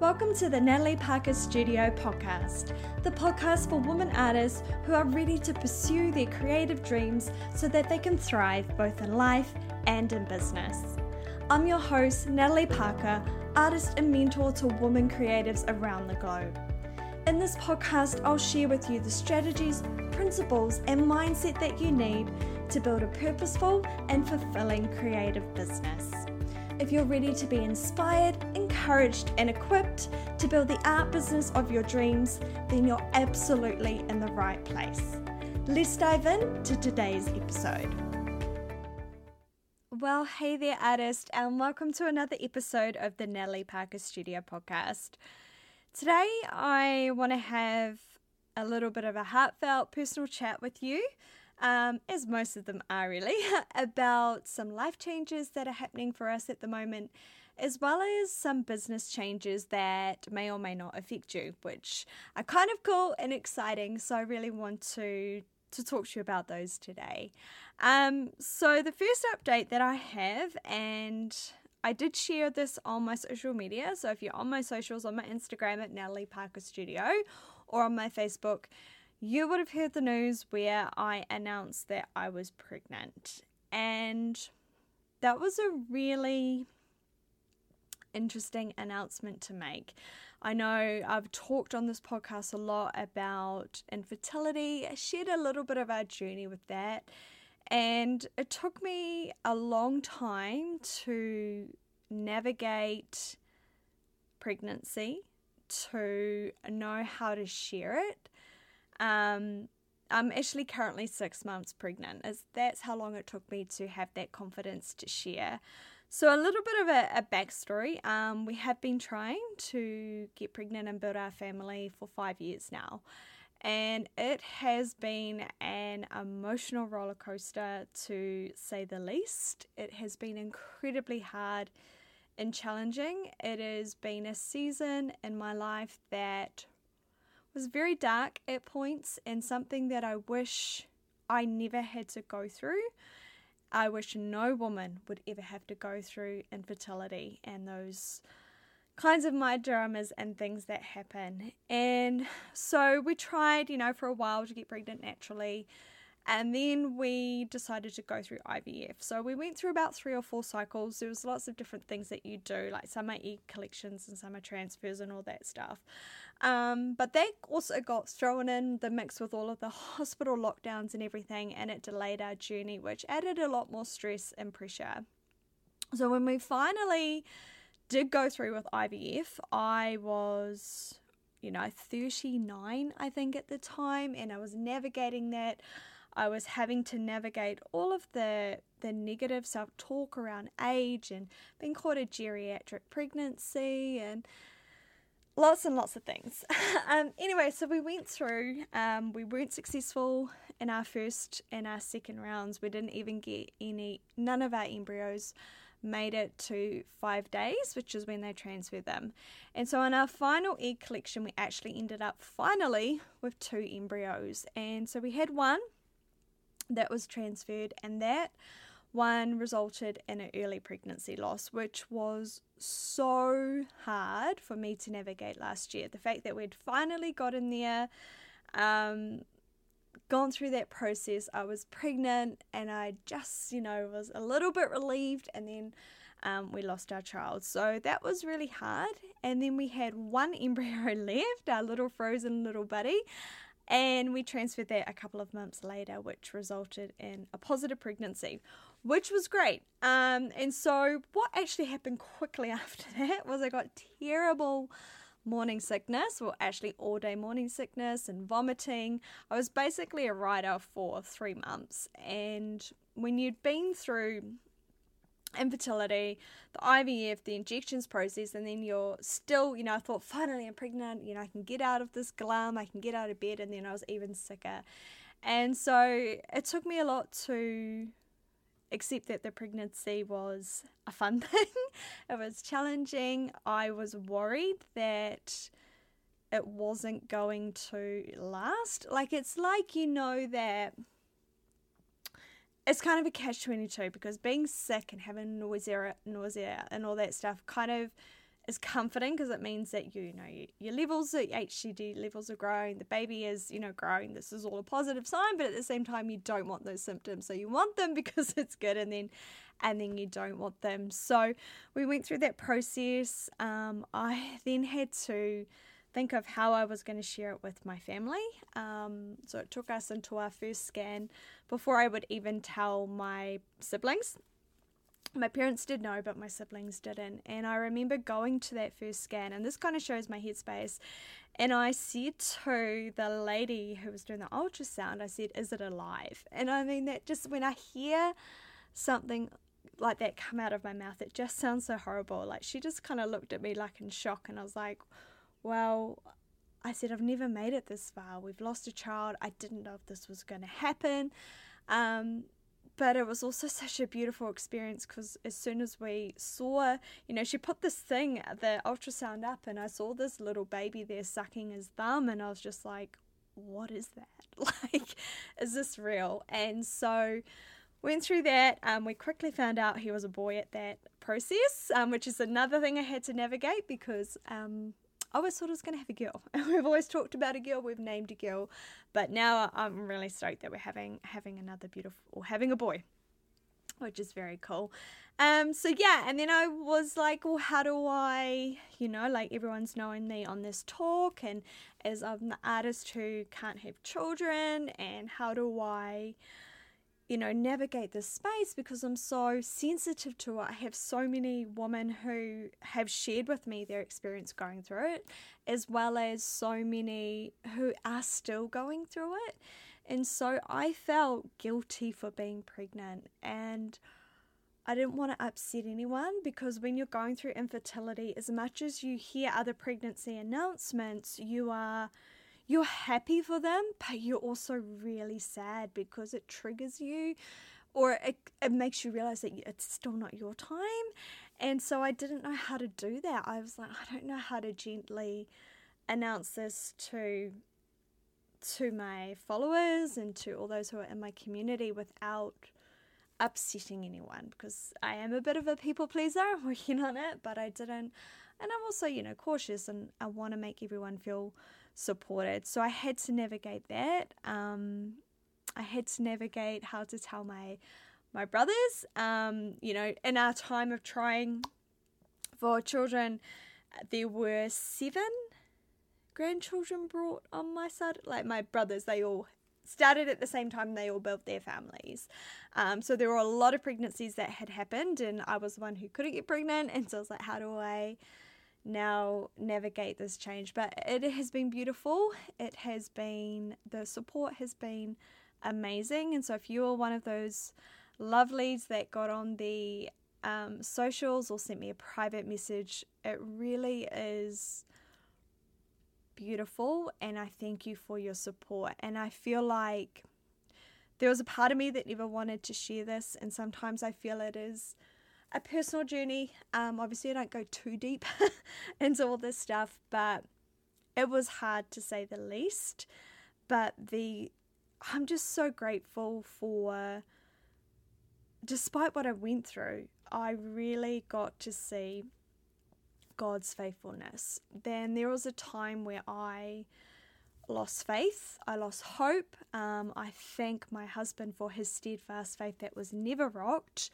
Welcome to the Natalie Parker Studio podcast, the podcast for women artists who are ready to pursue their creative dreams so that they can thrive both in life and in business. I'm your host, Natalie Parker, artist and mentor to women creatives around the globe. In this podcast, I'll share with you the strategies, principles, and mindset that you need to build a purposeful and fulfilling creative business. If you're ready to be inspired, encouraged, and equipped to build the art business of your dreams, then you're absolutely in the right place. Let's dive in to today's episode. Well, hey there, artist, and welcome to another episode of the Natalie Parker Studio podcast. Today, I want to have a little bit of a heartfelt personal chat with you um, as most of them are really, about some life changes that are happening for us at the moment, as well as some business changes that may or may not affect you, which are kind of cool and exciting. So I really want to to talk to you about those today. Um, so the first update that I have, and I did share this on my social media. So if you're on my socials, on my Instagram at Natalie Parker Studio, or on my Facebook, you would have heard the news where I announced that I was pregnant. And that was a really interesting announcement to make. I know I've talked on this podcast a lot about infertility, I shared a little bit of our journey with that. And it took me a long time to navigate pregnancy, to know how to share it, um, I'm actually currently six months pregnant. As that's how long it took me to have that confidence to share. So a little bit of a, a backstory. Um, we have been trying to get pregnant and build our family for five years now, and it has been an emotional roller coaster to say the least. It has been incredibly hard and challenging. It has been a season in my life that was very dark at points and something that I wish I never had to go through. I wish no woman would ever have to go through infertility and those kinds of mind dramas and things that happen. And so we tried, you know, for a while to get pregnant naturally. And then we decided to go through IVF. So we went through about three or four cycles. There was lots of different things that you do, like some are egg collections and some are transfers and all that stuff. Um, but that also got thrown in the mix with all of the hospital lockdowns and everything, and it delayed our journey, which added a lot more stress and pressure. So when we finally did go through with IVF, I was, you know, 39, I think, at the time, and I was navigating that. I was having to navigate all of the the negative self talk around age and being called a geriatric pregnancy and lots and lots of things. um, anyway, so we went through. Um, we weren't successful in our first and our second rounds. We didn't even get any. None of our embryos made it to five days, which is when they transfer them. And so, in our final egg collection, we actually ended up finally with two embryos. And so we had one that was transferred, and that one resulted in an early pregnancy loss, which was so hard for me to navigate last year. The fact that we'd finally got in there, um, gone through that process, I was pregnant, and I just, you know, was a little bit relieved, and then um, we lost our child. So that was really hard. And then we had one embryo left, our little frozen little buddy. And we transferred that a couple of months later, which resulted in a positive pregnancy, which was great. Um, and so, what actually happened quickly after that was I got terrible morning sickness, well, actually all day morning sickness and vomiting. I was basically a writer for three months. And when you'd been through infertility, the IVF, the injections process, and then you're still, you know, I thought finally I'm pregnant, you know, I can get out of this glum, I can get out of bed, and then I was even sicker. And so it took me a lot to accept that the pregnancy was a fun thing. it was challenging. I was worried that it wasn't going to last. Like, it's like you know that it's kind of a catch 22 because being sick and having nausea nausea and all that stuff kind of is comforting because it means that you, you know you, your levels, your HCG levels are growing. The baby is you know growing. This is all a positive sign, but at the same time you don't want those symptoms. So you want them because it's good, and then and then you don't want them. So we went through that process. Um, I then had to think of how I was going to share it with my family. Um, so it took us into our first scan before I would even tell my siblings. My parents did know, but my siblings didn't. And I remember going to that first scan, and this kind of shows my headspace. And I said to the lady who was doing the ultrasound, I said, Is it alive? And I mean, that just when I hear something like that come out of my mouth, it just sounds so horrible. Like she just kind of looked at me like in shock, and I was like, well, I said, I've never made it this far. We've lost a child. I didn't know if this was going to happen. Um, but it was also such a beautiful experience because as soon as we saw, you know, she put this thing, the ultrasound up, and I saw this little baby there sucking his thumb, and I was just like, what is that? Like, is this real? And so went through that. Um, we quickly found out he was a boy at that process, um, which is another thing I had to navigate because um, I always thought I was going to have a girl. we've always talked about a girl. We've named a girl, but now I'm really stoked that we're having having another beautiful or having a boy, which is very cool. Um, so yeah, and then I was like, well, how do I, you know, like everyone's knowing me on this talk, and as I'm the artist who can't have children, and how do I you know, navigate this space because I'm so sensitive to it. I have so many women who have shared with me their experience going through it, as well as so many who are still going through it. And so I felt guilty for being pregnant and I didn't want to upset anyone because when you're going through infertility, as much as you hear other pregnancy announcements, you are you're happy for them, but you're also really sad because it triggers you or it, it makes you realize that it's still not your time. And so I didn't know how to do that. I was like, I don't know how to gently announce this to to my followers and to all those who are in my community without upsetting anyone because I am a bit of a people pleaser. Working on it, but I didn't and I'm also, you know, cautious and I want to make everyone feel supported. So I had to navigate that. Um, I had to navigate how to tell my my brothers. Um, you know, in our time of trying for children, there were seven grandchildren brought on my side. Like my brothers, they all started at the same time they all built their families. Um, so there were a lot of pregnancies that had happened, and I was the one who couldn't get pregnant. And so I was like, how do I now navigate this change. But it has been beautiful. It has been, the support has been amazing. And so if you are one of those lovelies that got on the um, socials or sent me a private message, it really is beautiful. And I thank you for your support. And I feel like there was a part of me that never wanted to share this. And sometimes I feel it is a personal journey. Um, obviously, I don't go too deep into all this stuff, but it was hard to say the least. But the I'm just so grateful for, despite what I went through, I really got to see God's faithfulness. Then there was a time where I lost faith, I lost hope. Um, I thank my husband for his steadfast faith that was never rocked.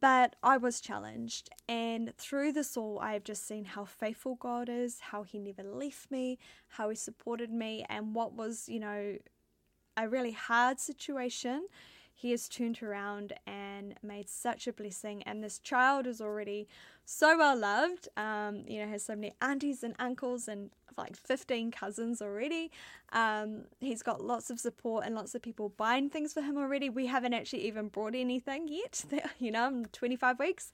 But I was challenged, and through this all, I have just seen how faithful God is, how He never left me, how He supported me, and what was, you know, a really hard situation, He has turned around and made such a blessing. And this child is already so well loved, um, you know, has so many aunties and uncles and like 15 cousins already. Um, he's got lots of support and lots of people buying things for him already. We haven't actually even brought anything yet. you know, I'm 25 weeks.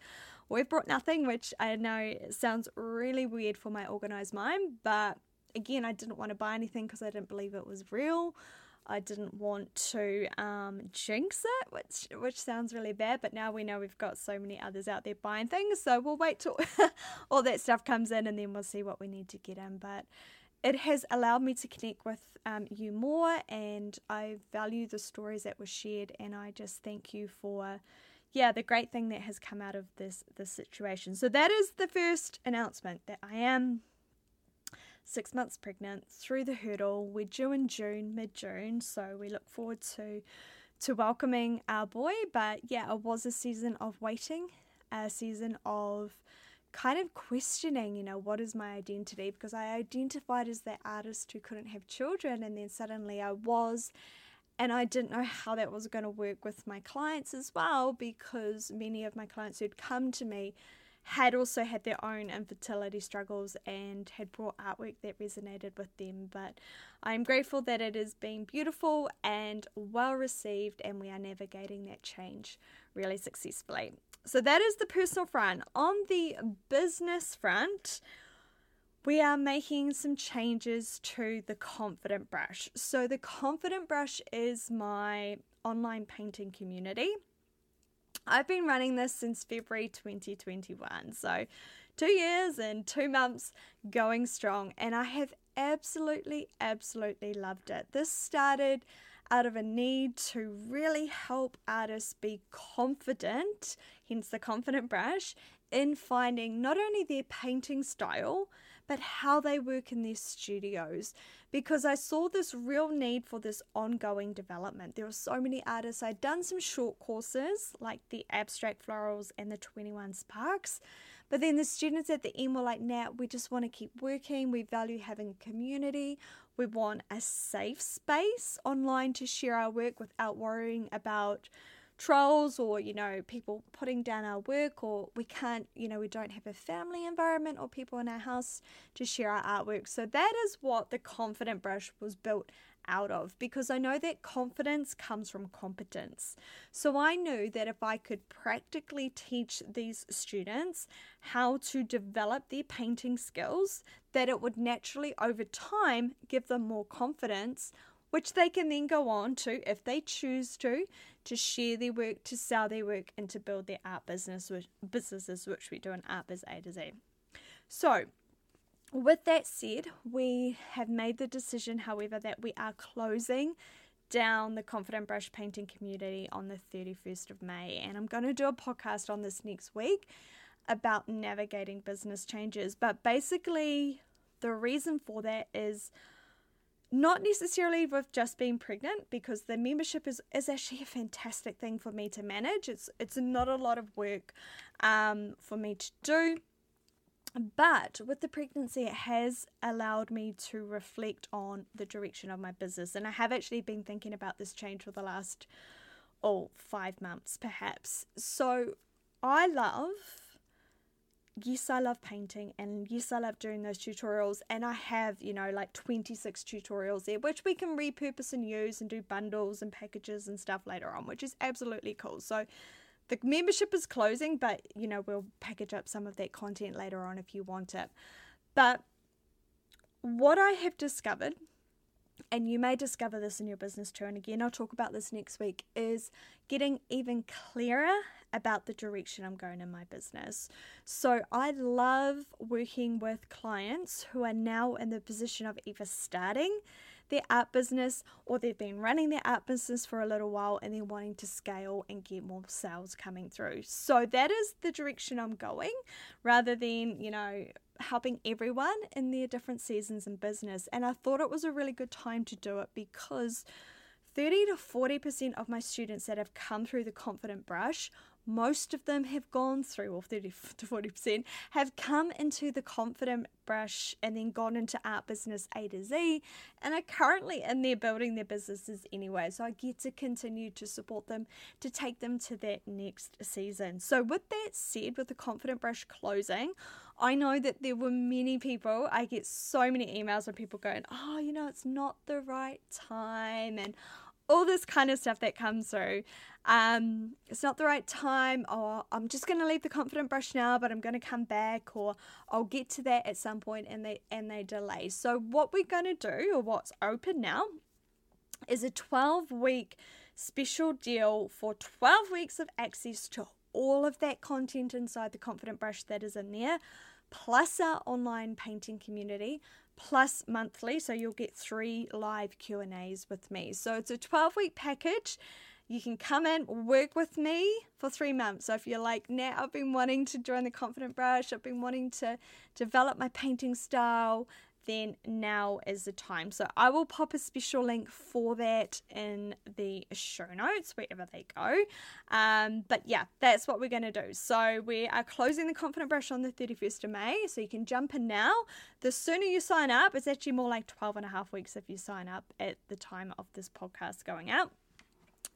We've brought nothing, which I know sounds really weird for my organized mind, but again, I didn't want to buy anything because I didn't believe it was real. I didn't want to um, jinx it, which which sounds really bad. But now we know we've got so many others out there buying things, so we'll wait till all that stuff comes in, and then we'll see what we need to get in. But it has allowed me to connect with um, you more, and I value the stories that were shared, and I just thank you for yeah, the great thing that has come out of this this situation. So that is the first announcement that I am six months pregnant through the hurdle. We're due in June, mid June, so we look forward to to welcoming our boy. But yeah, it was a season of waiting, a season of kind of questioning, you know, what is my identity? Because I identified as that artist who couldn't have children, and then suddenly I was. And I didn't know how that was going to work with my clients as well, because many of my clients who'd come to me had also had their own infertility struggles and had brought artwork that resonated with them. But I'm grateful that it has been beautiful and well received, and we are navigating that change really successfully. So that is the personal front. On the business front, we are making some changes to the Confident Brush. So, the Confident Brush is my online painting community. I've been running this since February 2021. So, two years and two months going strong, and I have absolutely, absolutely loved it. This started out of a need to really help artists be confident, hence the confident brush, in finding not only their painting style, but how they work in their studios. Because I saw this real need for this ongoing development. There were so many artists. I'd done some short courses like the Abstract Florals and the 21 Sparks. But then the students at the end were like, Nat, we just want to keep working. We value having community. We want a safe space online to share our work without worrying about trolls or you know people putting down our work or we can't you know we don't have a family environment or people in our house to share our artwork so that is what the confident brush was built out of because I know that confidence comes from competence. So I knew that if I could practically teach these students how to develop their painting skills, that it would naturally over time give them more confidence which they can then go on to, if they choose to, to share their work, to sell their work, and to build their art business, which, businesses, which we do in Art Biz A to Z. So, with that said, we have made the decision, however, that we are closing down the Confident Brush Painting community on the 31st of May. And I'm going to do a podcast on this next week about navigating business changes. But basically, the reason for that is not necessarily with just being pregnant because the membership is, is actually a fantastic thing for me to manage. It's it's not a lot of work um, for me to do. But with the pregnancy, it has allowed me to reflect on the direction of my business. And I have actually been thinking about this change for the last, oh, five months perhaps. So I love, yes, I love painting. And yes, I love doing those tutorials. And I have, you know, like 26 tutorials there, which we can repurpose and use and do bundles and packages and stuff later on, which is absolutely cool. So the membership is closing, but you know, we'll package up some of that content later on if you want it. But what I have discovered, and you may discover this in your business too, and again, I'll talk about this next week, is getting even clearer about the direction I'm going in my business. So I love working with clients who are now in the position of either starting their art business or they've been running their art business for a little while and they're wanting to scale and get more sales coming through. So that is the direction I'm going rather than, you know, helping everyone in their different seasons in business. And I thought it was a really good time to do it because 30 to 40% of my students that have come through the Confident Brush most of them have gone through, or 30 to 40%, have come into the confident brush and then gone into art business A to Z and are currently in there building their businesses anyway. So I get to continue to support them to take them to that next season. So, with that said, with the confident brush closing, I know that there were many people, I get so many emails of people going, Oh, you know, it's not the right time. And all this kind of stuff that comes through. Um, it's not the right time, or I'm just going to leave the confident brush now, but I'm going to come back, or I'll get to that at some point, and they and they delay. So what we're going to do, or what's open now, is a 12 week special deal for 12 weeks of access to all of that content inside the confident brush that is in there, plus our online painting community plus monthly so you'll get three live q&a's with me. So it's a 12 week package. You can come in, work with me for three months. So if you're like, now I've been wanting to join the Confident Brush, I've been wanting to develop my painting style, then now is the time. So I will pop a special link for that in the show notes wherever they go. Um, but yeah, that's what we're going to do. So we are closing the Confident Brush on the 31st of May. So you can jump in now. The sooner you sign up, it's actually more like 12 and a half weeks if you sign up at the time of this podcast going out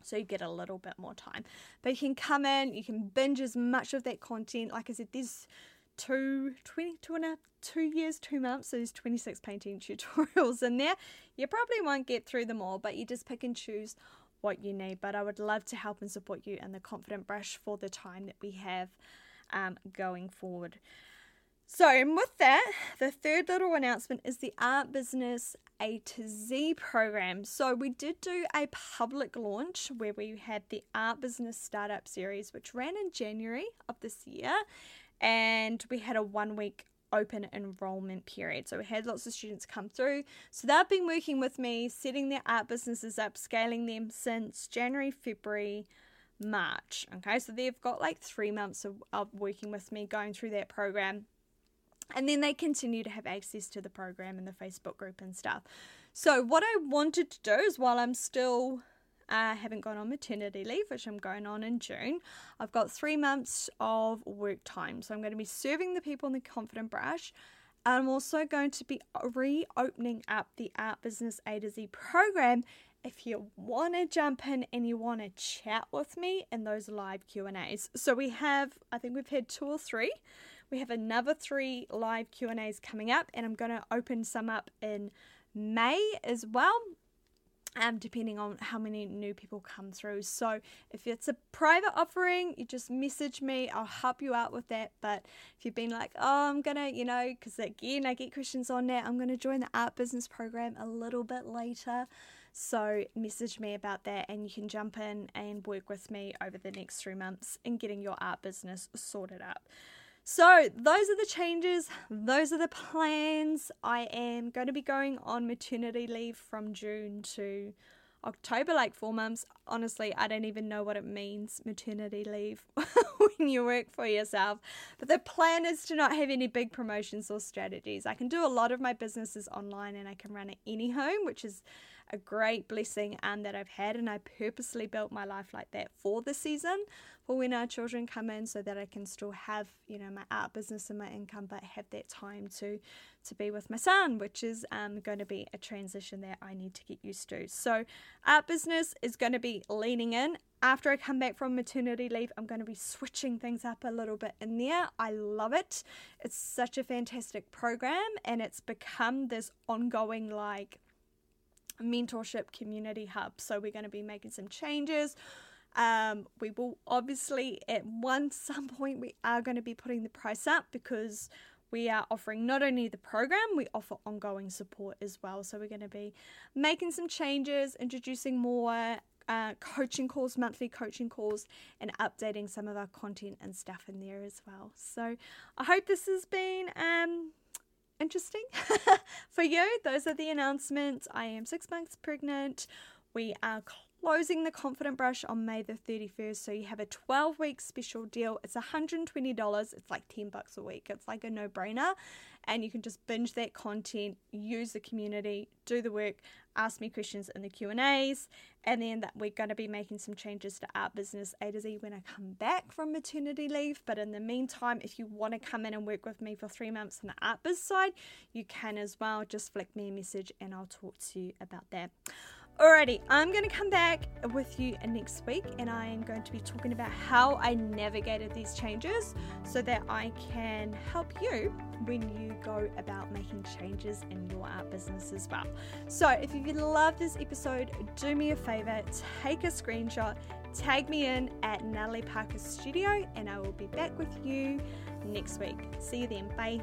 so you get a little bit more time. But you can come in, you can binge as much of that content. Like I said, there's two, 20, two and a, two years, two months. There's 26 painting tutorials in there. You probably won't get through them all, but you just pick and choose what you need. But I would love to help and support you in the Confident Brush for the time that we have um, going forward. So, and with that, the third little announcement is the Art Business A to Z program. So, we did do a public launch where we had the Art Business Startup Series, which ran in January of this year and we had a one week open enrollment period. So we had lots of students come through. So they've been working with me, setting their art businesses up, scaling them since January, February, March. Okay, so they've got like three months of, of working with me, going through that program. And then they continue to have access to the program and the Facebook group and stuff. So, what I wanted to do is while I'm still I haven't gone on maternity leave, which I'm going on in June. I've got three months of work time. So I'm going to be serving the people in the Confident Brush. I'm also going to be reopening up the Art Business A to Z program if you want to jump in and you want to chat with me in those live Q&As. So we have I think we've had two or three. We have another 3 live Q&As coming up and I'm going to open some up in May as well um, depending on how many new people come through. So if it's a private offering, you just message me. I'll help you out with that. But if you've been like, oh, I'm gonna, you know, because again, I get questions on that. I'm gonna join the art business program a little bit later. So message me about that, and you can jump in and work with me over the next three months in getting your art business sorted out. So, those are the changes, those are the plans. I am going to be going on maternity leave from June to October, like four months. Honestly, I don't even know what it means, maternity leave, when you work for yourself. But the plan is to not have any big promotions or strategies. I can do a lot of my businesses online and I can run at any home, which is a great blessing and that I've had. And I purposely built my life like that for the season, for when our children come in, so that I can still have, you know, my art business and my income, but have that time to to be with my son, which is um, going to be a transition that I need to get used to. So, art business is going to be leaning in. After I come back from maternity leave, I'm going to be switching things up a little bit in there. I love it. It's such a fantastic program, and it's become this ongoing, like, mentorship community hub. So we're going to be making some changes. Um, we will obviously at one some point we are going to be putting the price up because we are offering not only the program, we offer ongoing support as well. So we're going to be making some changes, introducing more uh, coaching calls, monthly coaching calls, and updating some of our content and stuff in there as well. So I hope this has been um, interesting for you. Those are the announcements. I am six months pregnant. We are closing the Confident Brush on May the 31st. So you have a 12 week special deal. It's $120. It's like 10 bucks a week. It's like a no brainer. And you can just binge that content, use the community, do the work, ask me questions in the Q&As. And then that we're going to be making some changes to Art Business A to Z when I come back from maternity leave. But in the meantime, if you want to come in and work with me for three months on the Art Biz side, you can as well. Just flick me a message and I'll talk to you about that. Alrighty, I'm going to come back with you next week and I am going to be talking about how I navigated these changes so that I can help you when you go about making changes in your art business as well. So, if you love this episode, do me a favor, take a screenshot, tag me in at Natalie Parker Studio, and I will be back with you next week. See you then. Bye.